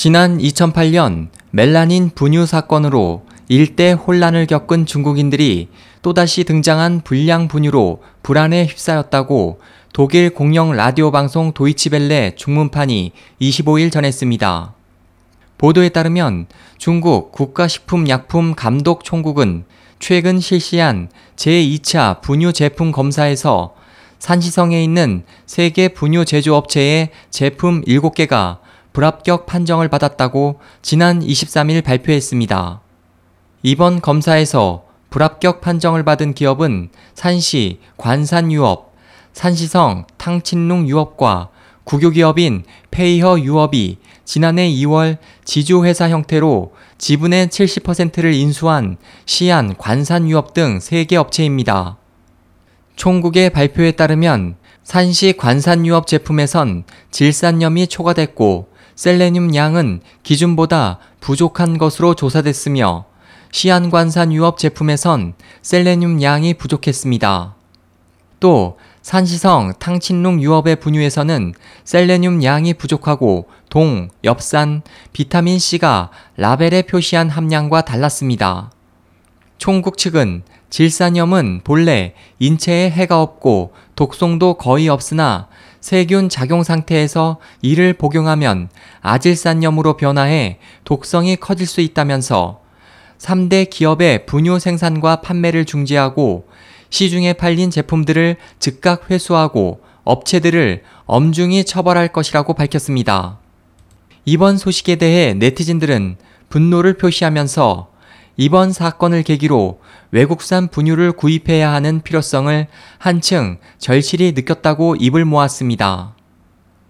지난 2008년 멜라닌 분유 사건으로 일대 혼란을 겪은 중국인들이 또다시 등장한 불량 분유로 불안에 휩싸였다고 독일 공영 라디오 방송 도이치벨레 중문판이 25일 전했습니다. 보도에 따르면 중국 국가식품약품감독총국은 최근 실시한 제2차 분유 제품 검사에서 산시성에 있는 세계 분유 제조업체의 제품 7개가 불합격 판정을 받았다고 지난 23일 발표했습니다. 이번 검사에서 불합격 판정을 받은 기업은 산시 관산유업, 산시성 탕친룽 유업과 국유기업인 페이허 유업이 지난해 2월 지주회사 형태로 지분의 70%를 인수한 시안 관산유업 등 3개 업체입니다. 총국의 발표에 따르면 산시 관산유업 제품에선 질산염이 초과됐고 셀레늄 양은 기준보다 부족한 것으로 조사됐으며 시안관산 유업 제품에선 셀레늄 양이 부족했습니다. 또 산시성 탕친룽 유업의 분유에서는 셀레늄 양이 부족하고 동, 엽산, 비타민C가 라벨에 표시한 함량과 달랐습니다. 총국 측은 질산염은 본래 인체에 해가 없고 독성도 거의 없으나 세균 작용 상태에서 이를 복용하면 아질산염으로 변화해 독성이 커질 수 있다면서 3대 기업의 분유 생산과 판매를 중지하고 시중에 팔린 제품들을 즉각 회수하고 업체들을 엄중히 처벌할 것이라고 밝혔습니다. 이번 소식에 대해 네티즌들은 분노를 표시하면서 이번 사건을 계기로 외국산 분유를 구입해야 하는 필요성을 한층 절실히 느꼈다고 입을 모았습니다.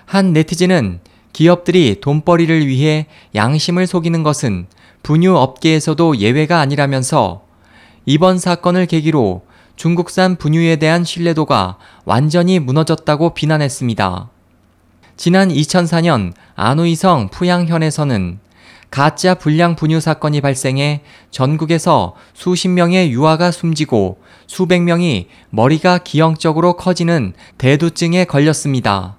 한 네티즌은 기업들이 돈벌이를 위해 양심을 속이는 것은 분유 업계에서도 예외가 아니라면서 이번 사건을 계기로 중국산 분유에 대한 신뢰도가 완전히 무너졌다고 비난했습니다. 지난 2004년 안우이성 푸양현에서는 가짜 불량 분유 사건이 발생해 전국에서 수십 명의 유아가 숨지고 수백 명이 머리가 기형적으로 커지는 대두증에 걸렸습니다.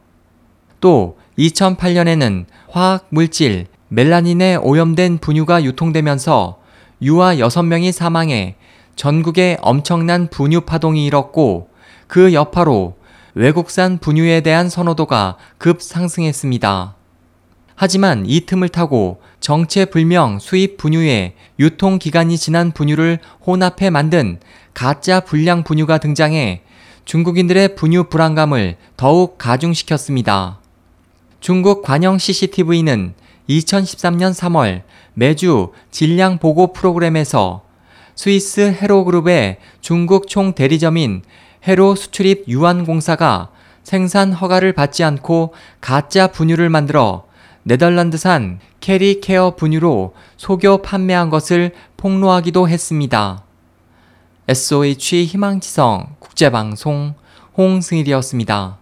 또 2008년에는 화학 물질 멜라닌에 오염된 분유가 유통되면서 유아 6명이 사망해 전국에 엄청난 분유 파동이 일었고 그 여파로 외국산 분유에 대한 선호도가 급 상승했습니다. 하지만 이 틈을 타고 정체불명 수입 분유에 유통기간이 지난 분유를 혼합해 만든 가짜 불량 분유가 등장해 중국인들의 분유 불안감을 더욱 가중시켰습니다. 중국 관영 CCTV는 2013년 3월 매주 질량 보고 프로그램에서 스위스 헤로그룹의 중국 총 대리점인 헤로 수출입 유한공사가 생산 허가를 받지 않고 가짜 분유를 만들어 네덜란드산 캐리 케어 분유로 속여 판매한 것을 폭로하기도 했습니다. SOH 희망지성 국제방송 홍승일이었습니다.